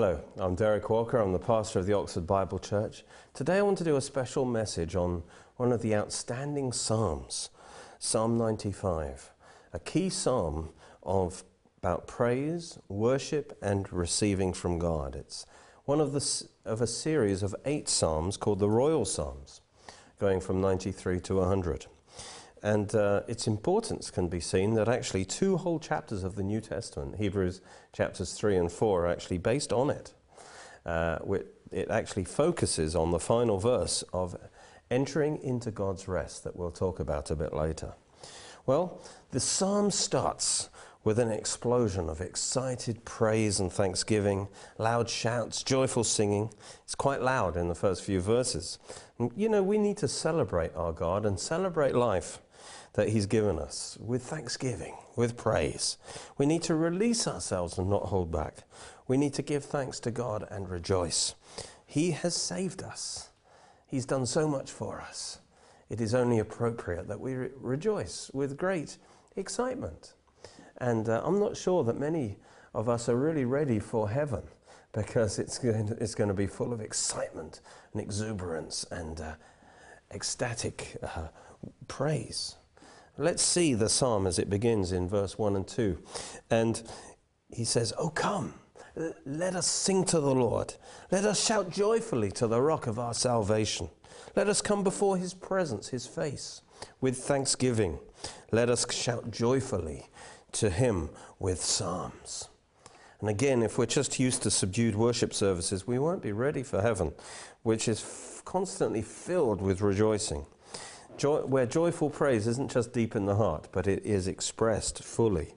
Hello, I'm Derek Walker. I'm the pastor of the Oxford Bible Church. Today I want to do a special message on one of the outstanding Psalms, Psalm 95, a key psalm of about praise, worship, and receiving from God. It's one of, the, of a series of eight psalms called the Royal Psalms, going from 93 to 100. And uh, its importance can be seen that actually two whole chapters of the New Testament, Hebrews chapters 3 and 4, are actually based on it. Uh, it actually focuses on the final verse of entering into God's rest that we'll talk about a bit later. Well, the psalm starts with an explosion of excited praise and thanksgiving, loud shouts, joyful singing. It's quite loud in the first few verses. You know, we need to celebrate our God and celebrate life that He's given us with thanksgiving, with praise. We need to release ourselves and not hold back. We need to give thanks to God and rejoice. He has saved us, He's done so much for us. It is only appropriate that we re- rejoice with great excitement. And uh, I'm not sure that many of us are really ready for heaven because it's going to, it's going to be full of excitement and exuberance and uh, ecstatic uh, praise. Let's see the psalm as it begins in verse 1 and 2. And he says, Oh, come, let us sing to the Lord. Let us shout joyfully to the rock of our salvation. Let us come before his presence, his face, with thanksgiving. Let us shout joyfully to him with psalms. And again, if we're just used to subdued worship services, we won't be ready for heaven, which is f- constantly filled with rejoicing. Joy, where joyful praise isn't just deep in the heart, but it is expressed fully.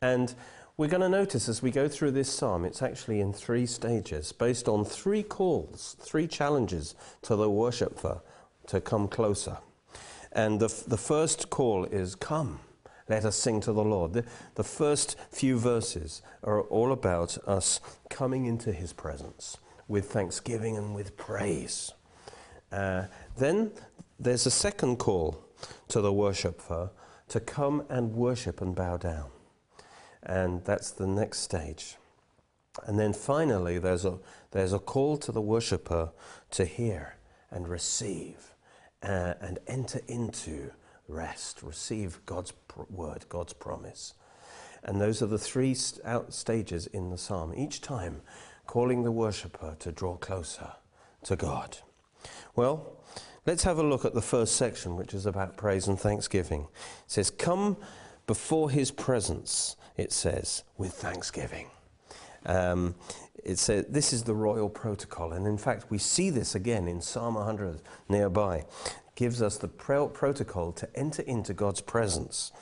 And we're going to notice as we go through this psalm, it's actually in three stages, based on three calls, three challenges to the worshiper to come closer. And the, the first call is, Come, let us sing to the Lord. The, the first few verses are all about us coming into his presence with thanksgiving and with praise. Uh, then there's a second call to the worshiper to come and worship and bow down. And that's the next stage. And then finally, there's a, there's a call to the worshiper to hear and receive uh, and enter into rest, receive God's word, God's promise. And those are the three st- out stages in the psalm, each time calling the worshiper to draw closer to God. Well, Let's have a look at the first section, which is about praise and thanksgiving. It says, Come before his presence, it says, with thanksgiving. Um, it says this is the royal protocol, and in fact, we see this again in Psalm 100 nearby. It gives us the pro- protocol to enter into God's presence.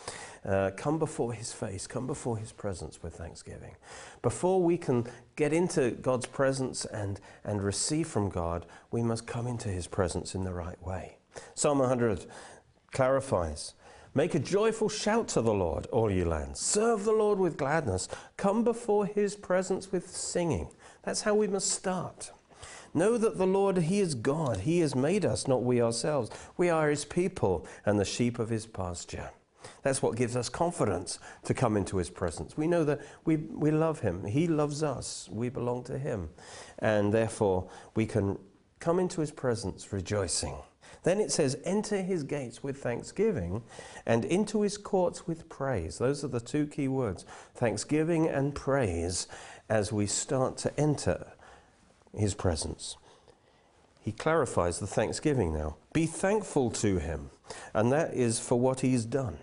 Uh, come before his face, come before his presence with thanksgiving. Before we can get into God's presence and, and receive from God, we must come into his presence in the right way. Psalm 100 clarifies Make a joyful shout to the Lord, all you lands. Serve the Lord with gladness. Come before his presence with singing. That's how we must start. Know that the Lord, He is God. He has made us, not we ourselves. We are His people and the sheep of His pasture. That's what gives us confidence to come into his presence. We know that we, we love him. He loves us. We belong to him. And therefore, we can come into his presence rejoicing. Then it says, enter his gates with thanksgiving and into his courts with praise. Those are the two key words thanksgiving and praise as we start to enter his presence. He clarifies the thanksgiving now. Be thankful to him, and that is for what he's done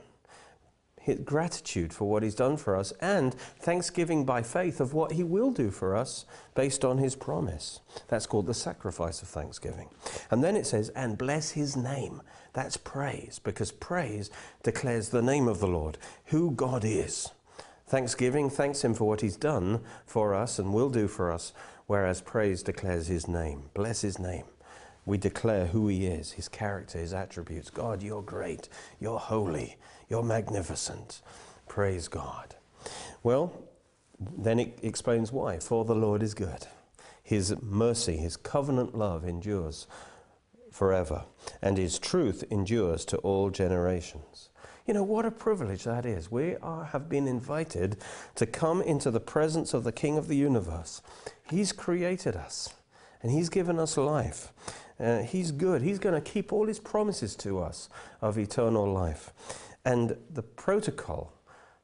gratitude for what he's done for us and thanksgiving by faith of what he will do for us based on his promise. That's called the sacrifice of thanksgiving. And then it says, and bless his name. That's praise, because praise declares the name of the Lord, who God is. Thanksgiving thanks him for what he's done for us and will do for us, whereas praise declares his name. Bless his name we declare who he is, his character, his attributes. God, you're great, you're holy, you're magnificent. Praise God. Well, then it explains why. For the Lord is good. His mercy, his covenant love endures forever, and his truth endures to all generations. You know, what a privilege that is. We are, have been invited to come into the presence of the King of the universe. He's created us and He's given us life. Uh, he's good. He's going to keep all His promises to us of eternal life. And the protocol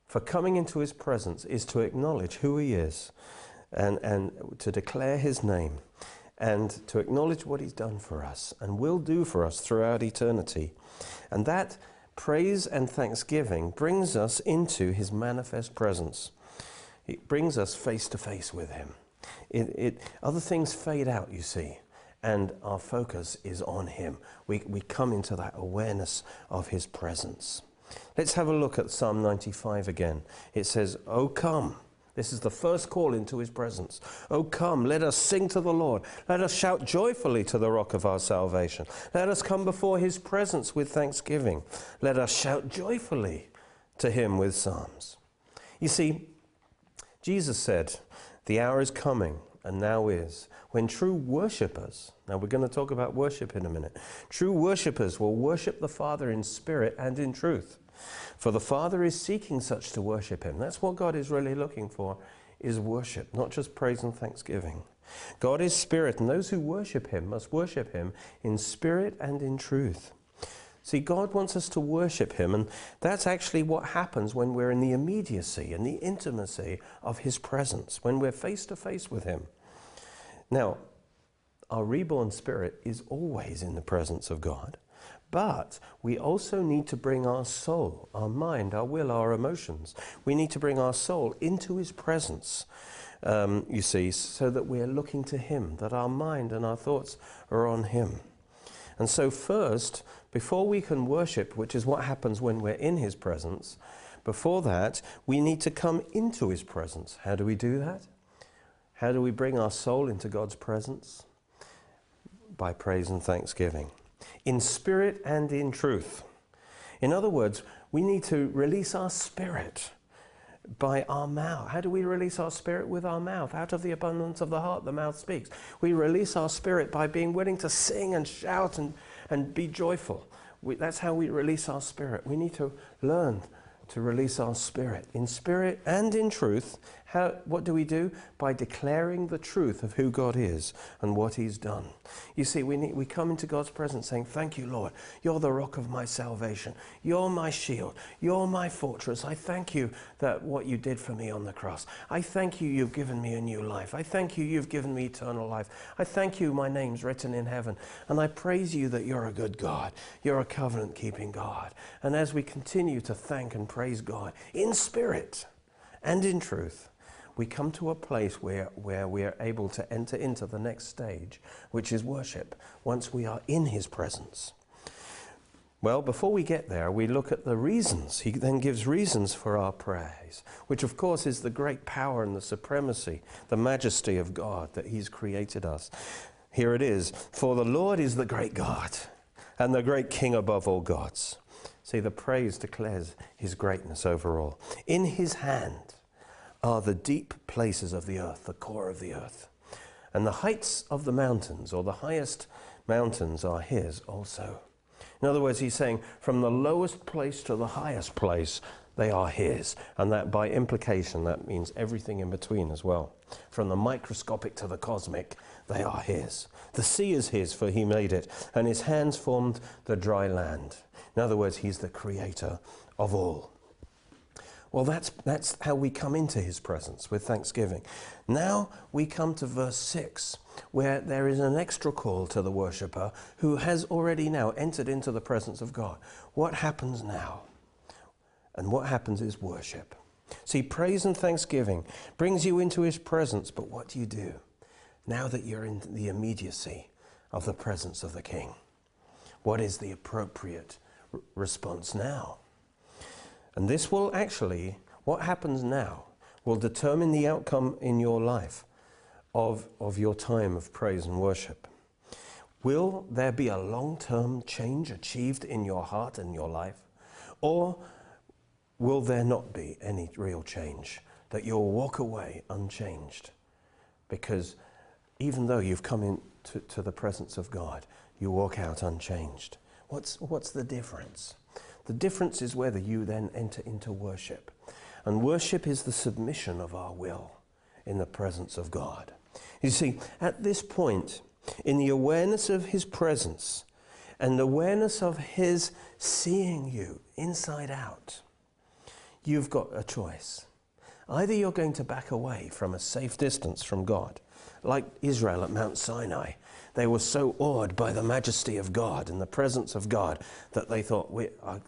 for coming into His presence is to acknowledge who He is and, and to declare His name and to acknowledge what He's done for us and will do for us throughout eternity. And that praise and thanksgiving brings us into His manifest presence. It brings us face to face with Him. It, it, other things fade out, you see, and our focus is on Him. We, we come into that awareness of His presence. Let's have a look at Psalm 95 again. It says, Oh, come. This is the first call into his presence. Oh, come, let us sing to the Lord. Let us shout joyfully to the rock of our salvation. Let us come before his presence with thanksgiving. Let us shout joyfully to him with psalms. You see, Jesus said, The hour is coming, and now is, when true worshippers, now we're going to talk about worship in a minute, true worshippers will worship the Father in spirit and in truth. For the Father is seeking such to worship him. That's what God is really looking for, is worship, not just praise and thanksgiving. God is spirit, and those who worship him must worship him in spirit and in truth. See, God wants us to worship him, and that's actually what happens when we're in the immediacy and the intimacy of his presence, when we're face to face with him. Now, our reborn spirit is always in the presence of God. But we also need to bring our soul, our mind, our will, our emotions. We need to bring our soul into His presence, um, you see, so that we're looking to Him, that our mind and our thoughts are on Him. And so, first, before we can worship, which is what happens when we're in His presence, before that, we need to come into His presence. How do we do that? How do we bring our soul into God's presence? By praise and thanksgiving in spirit and in truth. In other words, we need to release our spirit by our mouth. How do we release our spirit with our mouth? Out of the abundance of the heart, the mouth speaks. We release our spirit by being willing to sing and shout and, and be joyful. We, that's how we release our spirit. We need to learn to release our spirit in spirit and in truth. How, what do we do? By declaring the truth of who God is and what He's done. You see, we, need, we come into God's presence saying, Thank you, Lord. You're the rock of my salvation. You're my shield. You're my fortress. I thank you that what you did for me on the cross. I thank you, you've given me a new life. I thank you, you've given me eternal life. I thank you, my name's written in heaven. And I praise you that you're a good God. You're a covenant keeping God. And as we continue to thank and praise God in spirit and in truth, we come to a place where, where we are able to enter into the next stage, which is worship, once we are in His presence. Well, before we get there, we look at the reasons. He then gives reasons for our praise, which of course is the great power and the supremacy, the majesty of God that He's created us. Here it is For the Lord is the great God and the great King above all gods. See, the praise declares His greatness over all. In His hand, are the deep places of the earth, the core of the earth. And the heights of the mountains, or the highest mountains, are his also. In other words, he's saying from the lowest place to the highest place, they are his. And that by implication, that means everything in between as well. From the microscopic to the cosmic, they are his. The sea is his, for he made it, and his hands formed the dry land. In other words, he's the creator of all. Well, that's, that's how we come into his presence with thanksgiving. Now we come to verse 6, where there is an extra call to the worshipper who has already now entered into the presence of God. What happens now? And what happens is worship. See, praise and thanksgiving brings you into his presence, but what do you do now that you're in the immediacy of the presence of the king? What is the appropriate response now? And this will actually, what happens now, will determine the outcome in your life of, of your time of praise and worship. Will there be a long term change achieved in your heart and your life? Or will there not be any real change? That you'll walk away unchanged? Because even though you've come into to the presence of God, you walk out unchanged. What's, what's the difference? The difference is whether you then enter into worship. And worship is the submission of our will in the presence of God. You see, at this point, in the awareness of His presence and the awareness of His seeing you inside out, you've got a choice. Either you're going to back away from a safe distance from God, like Israel at Mount Sinai. They were so awed by the majesty of God and the presence of God that they thought, we, uh,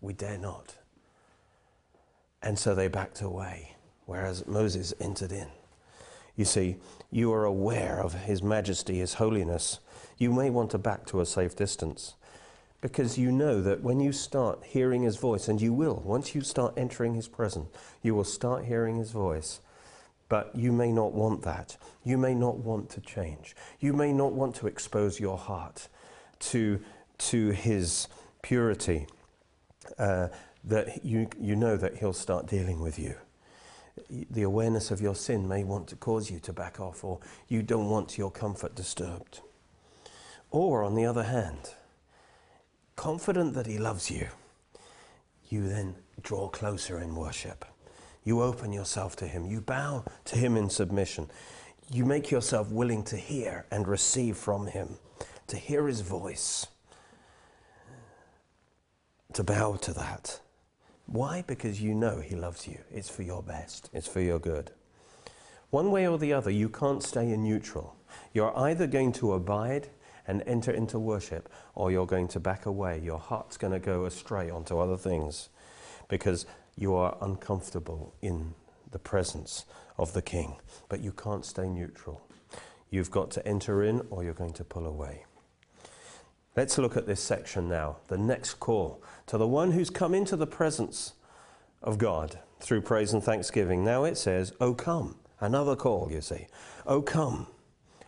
we dare not. And so they backed away, whereas Moses entered in. You see, you are aware of His majesty, His holiness. You may want to back to a safe distance because you know that when you start hearing His voice, and you will, once you start entering His presence, you will start hearing His voice. But you may not want that. You may not want to change. You may not want to expose your heart to, to His purity. Uh, that you, you know that He'll start dealing with you the awareness of your sin may want to cause you to back off, or you don't want your comfort disturbed. Or, on the other hand, confident that He loves you, you then draw closer in worship. You open yourself to Him. You bow to Him in submission. You make yourself willing to hear and receive from Him, to hear His voice, to bow to that. Why? Because you know He loves you. It's for your best, it's for your good. One way or the other, you can't stay in neutral. You're either going to abide and enter into worship, or you're going to back away. Your heart's going to go astray onto other things because you are uncomfortable in the presence of the King. But you can't stay neutral. You've got to enter in, or you're going to pull away. Let's look at this section now, the next call to the one who's come into the presence of God through praise and thanksgiving. Now it says, Oh, come. Another call, you see. Oh, come.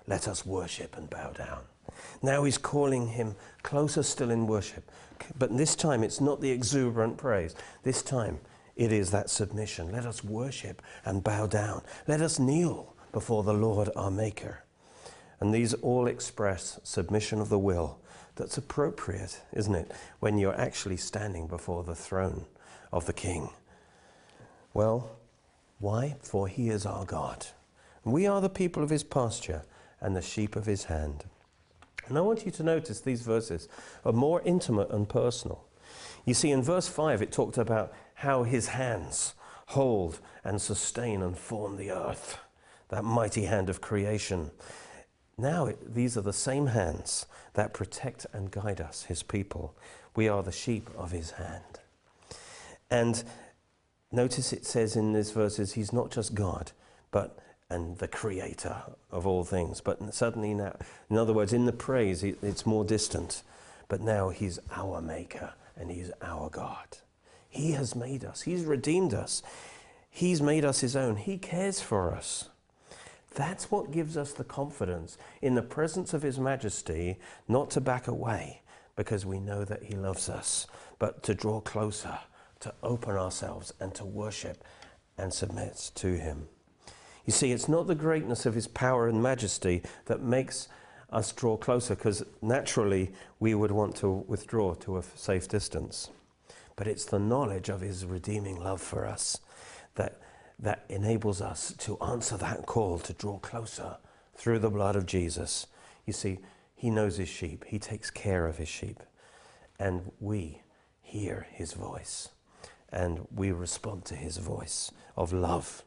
Let us worship and bow down. Now he's calling him closer still in worship. But this time it's not the exuberant praise. This time it is that submission. Let us worship and bow down. Let us kneel before the Lord our Maker. And these all express submission of the will that's appropriate, isn't it, when you're actually standing before the throne of the King? Well, why? For he is our God. We are the people of his pasture and the sheep of his hand. And I want you to notice these verses are more intimate and personal. You see, in verse 5, it talked about how his hands hold and sustain and form the earth, that mighty hand of creation. Now, it, these are the same hands that protect and guide us, his people. We are the sheep of his hand. And notice it says in these verses, he's not just God, but and the creator of all things. But suddenly now, in other words, in the praise, it's more distant. But now he's our maker and he's our God. He has made us, he's redeemed us, he's made us his own, he cares for us. That's what gives us the confidence in the presence of His Majesty not to back away because we know that He loves us, but to draw closer, to open ourselves and to worship and submit to Him. You see, it's not the greatness of His power and majesty that makes us draw closer because naturally we would want to withdraw to a safe distance. But it's the knowledge of His redeeming love for us that that enables us to answer that call to draw closer through the blood of Jesus. You see, he knows his sheep, he takes care of his sheep, and we hear his voice and we respond to his voice of love.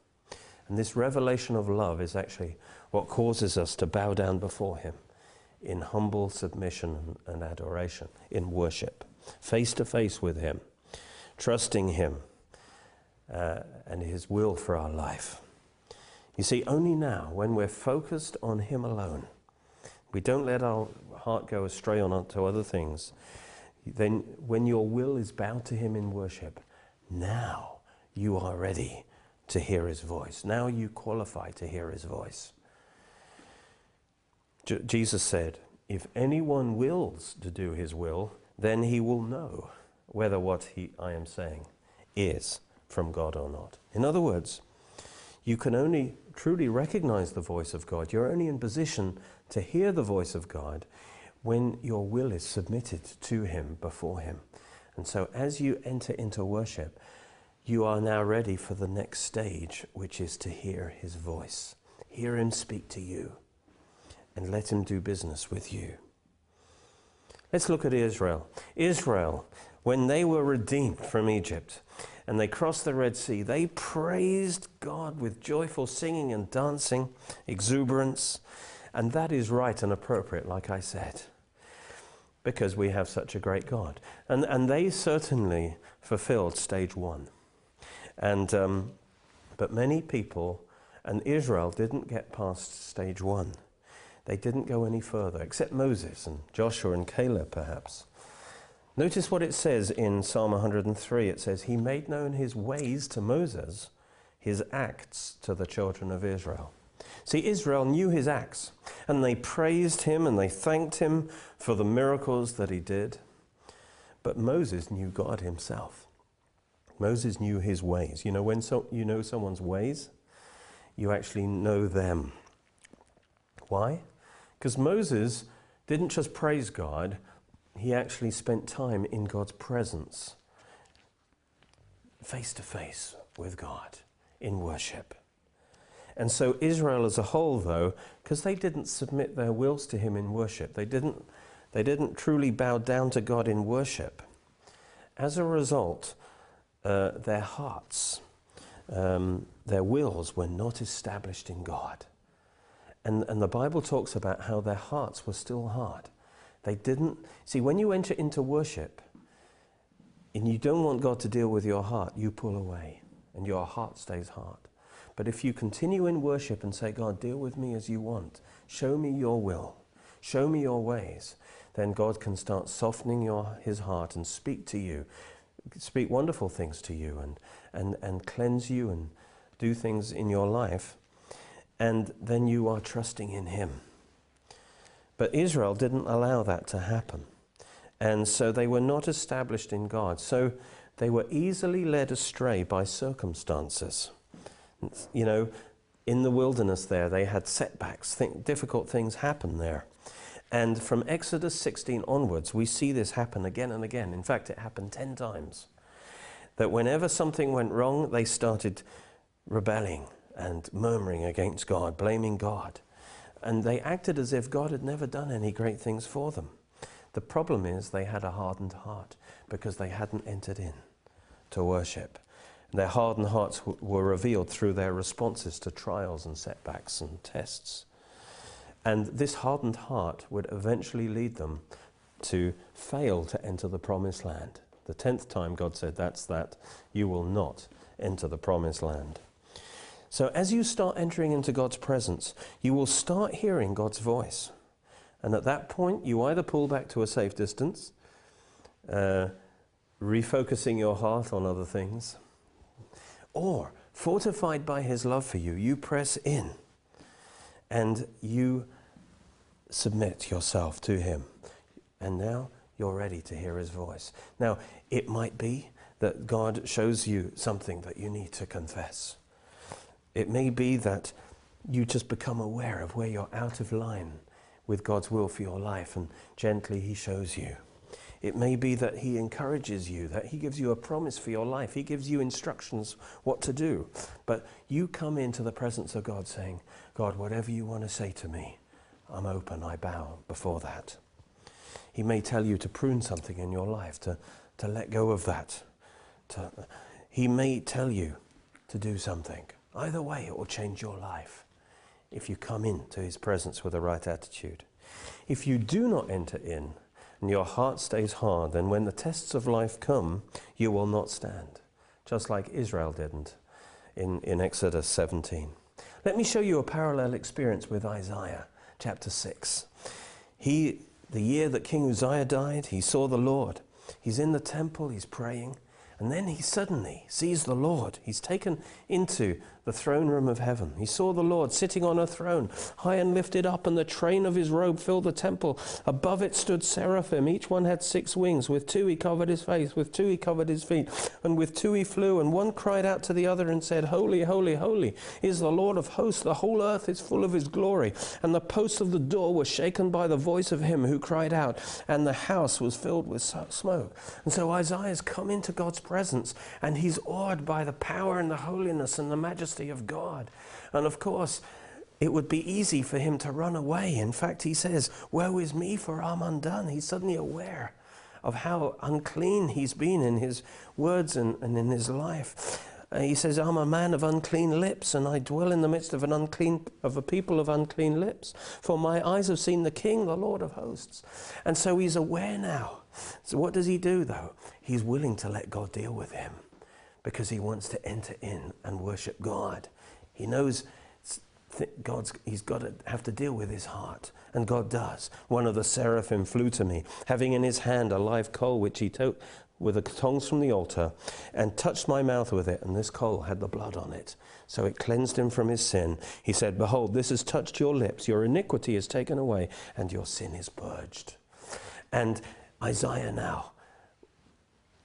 And this revelation of love is actually what causes us to bow down before him in humble submission and adoration, in worship, face to face with him, trusting him uh, and His will for our life. You see, only now, when we're focused on Him alone, we don't let our heart go astray on to other things, then when your will is bowed to Him in worship, now you are ready to hear His voice. Now you qualify to hear His voice. J- Jesus said, If anyone wills to do His will, then he will know whether what he, I am saying is from God or not. In other words, you can only truly recognize the voice of God. You're only in position to hear the voice of God when your will is submitted to Him before Him. And so as you enter into worship, you are now ready for the next stage, which is to hear his voice. Hear him speak to you and let him do business with you. Let's look at Israel. Israel, when they were redeemed from Egypt and they crossed the Red Sea, they praised God with joyful singing and dancing, exuberance. And that is right and appropriate, like I said, because we have such a great God. And, and they certainly fulfilled stage one. And, um, but many people, and Israel didn't get past stage one. They didn't go any further, except Moses and Joshua and Caleb, perhaps. Notice what it says in Psalm 103. It says, He made known his ways to Moses, his acts to the children of Israel. See, Israel knew his acts, and they praised him and they thanked him for the miracles that he did. But Moses knew God himself. Moses knew his ways. You know, when so, you know someone's ways, you actually know them. Why? Because Moses didn't just praise God, he actually spent time in God's presence, face to face with God in worship. And so, Israel as a whole, though, because they didn't submit their wills to Him in worship, they didn't, they didn't truly bow down to God in worship. As a result, uh, their hearts, um, their wills were not established in God. And, and the Bible talks about how their hearts were still hard. They didn't. See, when you enter into worship and you don't want God to deal with your heart, you pull away and your heart stays hard. But if you continue in worship and say, God, deal with me as you want, show me your will, show me your ways, then God can start softening your, his heart and speak to you, speak wonderful things to you and, and, and cleanse you and do things in your life and then you are trusting in Him. But Israel didn't allow that to happen. And so they were not established in God. So they were easily led astray by circumstances. You know, in the wilderness there, they had setbacks, difficult things happen there. And from Exodus 16 onwards, we see this happen again and again. In fact, it happened 10 times. That whenever something went wrong, they started rebelling and murmuring against God, blaming God. And they acted as if God had never done any great things for them. The problem is they had a hardened heart because they hadn't entered in to worship. Their hardened hearts w- were revealed through their responses to trials and setbacks and tests. And this hardened heart would eventually lead them to fail to enter the promised land. The tenth time God said, That's that, you will not enter the promised land. So as you start entering into God's presence, you will start hearing God's voice. And at that point, you either pull back to a safe distance, uh, refocusing your heart on other things, or fortified by His love for you, you press in and you submit yourself to Him. And now you're ready to hear His voice. Now, it might be that God shows you something that you need to confess. It may be that you just become aware of where you're out of line with God's will for your life, and gently He shows you. It may be that He encourages you, that He gives you a promise for your life, He gives you instructions what to do. But you come into the presence of God saying, God, whatever you want to say to me, I'm open, I bow before that. He may tell you to prune something in your life, to, to let go of that. To, he may tell you to do something. Either way, it will change your life if you come into his presence with the right attitude. If you do not enter in and your heart stays hard, then when the tests of life come, you will not stand, just like Israel didn't in, in Exodus 17. Let me show you a parallel experience with Isaiah chapter 6. He, the year that King Uzziah died, he saw the Lord. He's in the temple, he's praying, and then he suddenly sees the Lord. He's taken into the throne room of heaven. He saw the Lord sitting on a throne, high and lifted up, and the train of his robe filled the temple. Above it stood seraphim. Each one had six wings. With two he covered his face, with two he covered his feet, and with two he flew. And one cried out to the other and said, Holy, holy, holy is the Lord of hosts. The whole earth is full of his glory. And the posts of the door were shaken by the voice of him who cried out, and the house was filled with smoke. And so Isaiah's come into God's presence, and he's awed by the power and the holiness and the majesty majesty of God. And of course, it would be easy for him to run away. In fact, he says, Woe is me, for I'm undone. He's suddenly aware of how unclean he's been in his words and, and in his life. Uh, he says, I'm a man of unclean lips, and I dwell in the midst of an unclean of a people of unclean lips. For my eyes have seen the King, the Lord of hosts. And so he's aware now. So what does he do though? He's willing to let God deal with him because he wants to enter in and worship God. He knows God's, he's got to have to deal with his heart, and God does. One of the seraphim flew to me, having in his hand a live coal which he took with the tongs from the altar, and touched my mouth with it, and this coal had the blood on it. So it cleansed him from his sin. He said, Behold, this has touched your lips, your iniquity is taken away, and your sin is purged. And Isaiah now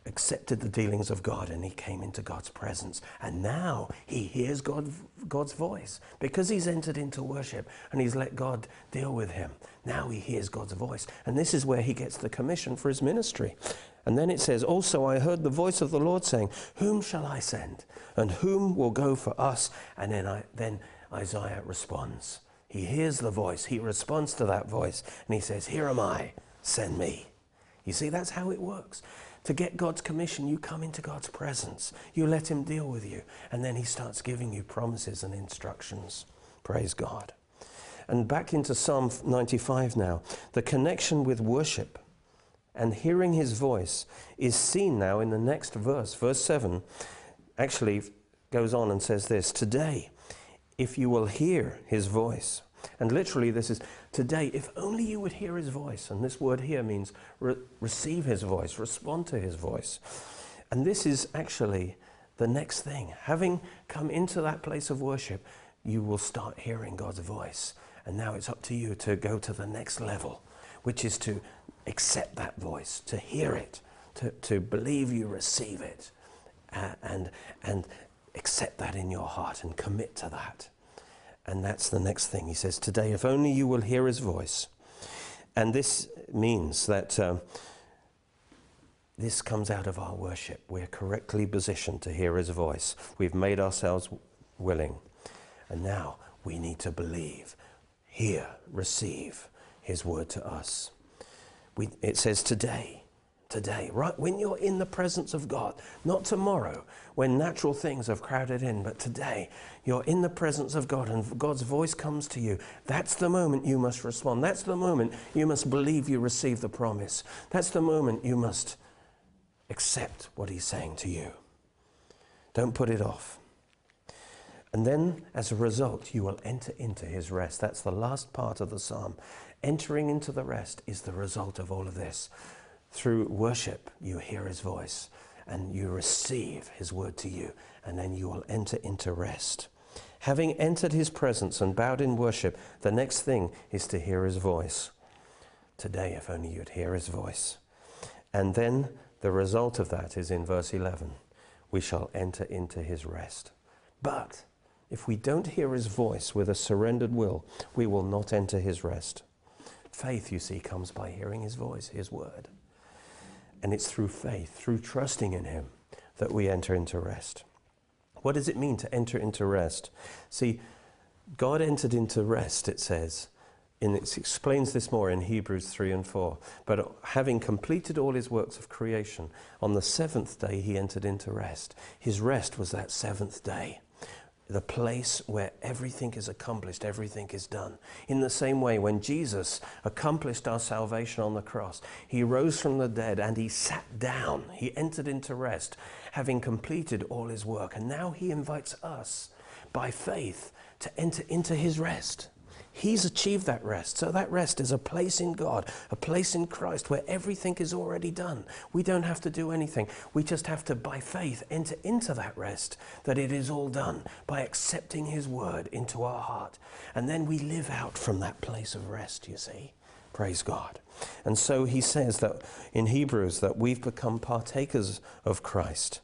accepted the dealings of God and he came into God's presence. And now he hears God, God's voice because he's entered into worship and he's let God deal with him. Now he hears God's voice. And this is where he gets the commission for his ministry. And then it says, Also I heard the voice of the Lord saying, Whom shall I send? And whom will go for us? And then, I, then Isaiah responds. He hears the voice, he responds to that voice, and he says, Here am I, send me. You see, that's how it works. To get God's commission, you come into God's presence. You let Him deal with you. And then He starts giving you promises and instructions. Praise God. And back into Psalm 95 now. The connection with worship and hearing His voice is seen now in the next verse. Verse 7 actually goes on and says this Today, if you will hear His voice, and literally, this is today, if only you would hear his voice. And this word here means re- receive his voice, respond to his voice. And this is actually the next thing. Having come into that place of worship, you will start hearing God's voice. And now it's up to you to go to the next level, which is to accept that voice, to hear it, to, to believe you receive it, uh, and, and accept that in your heart and commit to that. And that's the next thing. He says, Today, if only you will hear his voice. And this means that um, this comes out of our worship. We're correctly positioned to hear his voice. We've made ourselves willing. And now we need to believe, hear, receive his word to us. We, it says, Today, today, right when you're in the presence of God, not tomorrow when natural things have crowded in, but today you're in the presence of God and God's voice comes to you. That's the moment you must respond. That's the moment you must believe you receive the promise. That's the moment you must accept what He's saying to you. Don't put it off. And then, as a result, you will enter into his rest. That's the last part of the psalm. Entering into the rest is the result of all of this. Through worship, you hear his voice and you receive his word to you, and then you will enter into rest. Having entered his presence and bowed in worship, the next thing is to hear his voice. Today, if only you'd hear his voice. And then the result of that is in verse 11 we shall enter into his rest. But if we don't hear his voice with a surrendered will, we will not enter his rest. Faith, you see, comes by hearing his voice, his word. And it's through faith, through trusting in Him, that we enter into rest. What does it mean to enter into rest? See, God entered into rest, it says. And it explains this more in Hebrews 3 and 4. But having completed all his works of creation, on the seventh day he entered into rest. His rest was that seventh day the place where everything is accomplished, everything is done. In the same way, when Jesus accomplished our salvation on the cross, he rose from the dead and he sat down. He entered into rest, having completed all his work. And now he invites us by faith to enter into his rest. He's achieved that rest. So that rest is a place in God, a place in Christ where everything is already done. We don't have to do anything. We just have to, by faith, enter into that rest, that it is all done by accepting His word into our heart. And then we live out from that place of rest, you see. Praise God. And so he says that in Hebrews that we've become partakers of Christ.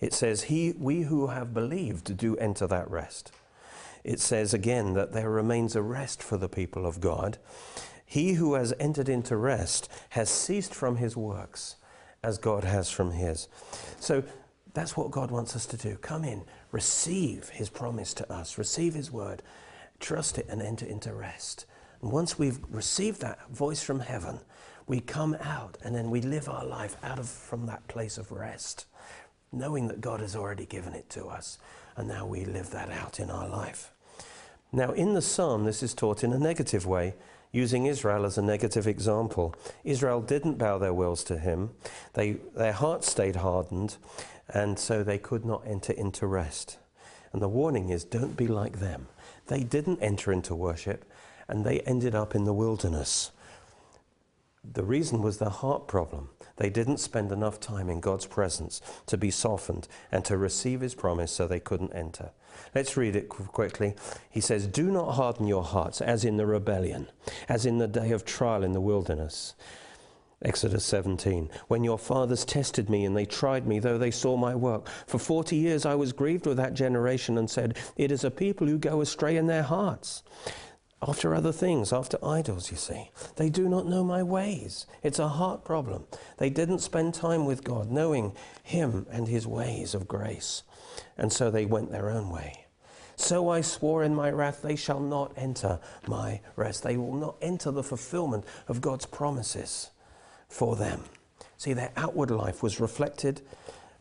It says, he, We who have believed do enter that rest. It says again that there remains a rest for the people of God. He who has entered into rest has ceased from his works as God has from his. So that's what God wants us to do. Come in, receive his promise to us, receive his word, trust it, and enter into rest. And once we've received that voice from heaven, we come out and then we live our life out of from that place of rest, knowing that God has already given it to us. And now we live that out in our life. Now, in the psalm, this is taught in a negative way, using Israel as a negative example. Israel didn't bow their wills to him, they, their hearts stayed hardened, and so they could not enter into rest. And the warning is don't be like them. They didn't enter into worship, and they ended up in the wilderness. The reason was their heart problem. They didn't spend enough time in God's presence to be softened and to receive his promise, so they couldn't enter. Let's read it quickly. He says, Do not harden your hearts as in the rebellion, as in the day of trial in the wilderness. Exodus 17. When your fathers tested me and they tried me, though they saw my work. For 40 years I was grieved with that generation and said, It is a people who go astray in their hearts after other things, after idols, you see. They do not know my ways. It's a heart problem. They didn't spend time with God, knowing Him and His ways of grace. And so they went their own way. So I swore in my wrath, they shall not enter my rest. They will not enter the fulfillment of God's promises for them. See, their outward life was reflected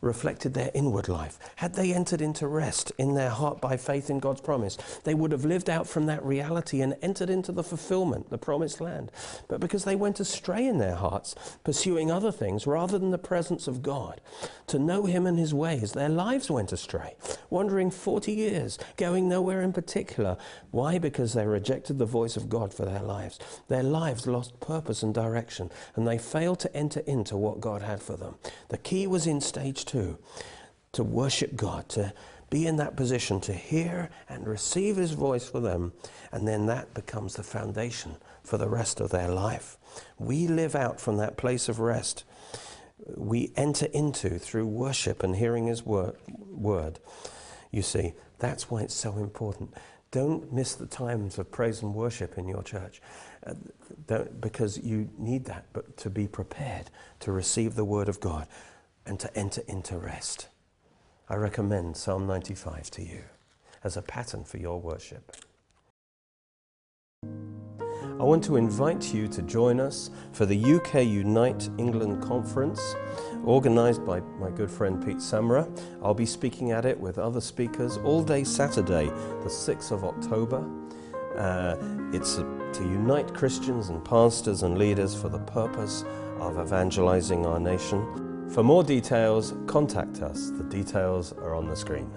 reflected their inward life. Had they entered into rest in their heart by faith in God's promise, they would have lived out from that reality and entered into the fulfillment, the promised land. But because they went astray in their hearts, pursuing other things rather than the presence of God, to know Him and His ways, their lives went astray, wandering 40 years, going nowhere in particular. Why? Because they rejected the voice of God for their lives. Their lives lost purpose and direction, and they failed to enter into what God had for them. The key was in stage to, to worship God, to be in that position to hear and receive his voice for them, and then that becomes the foundation for the rest of their life. We live out from that place of rest. We enter into through worship and hearing his word. word. You see, that's why it's so important. Don't miss the times of praise and worship in your church uh, because you need that, but to be prepared to receive the word of God and to enter into rest. I recommend Psalm 95 to you as a pattern for your worship. I want to invite you to join us for the UK Unite England Conference, organised by my good friend Pete Samra. I'll be speaking at it with other speakers all day Saturday, the 6th of October. Uh, it's to unite Christians and pastors and leaders for the purpose of evangelizing our nation. For more details, contact us. The details are on the screen.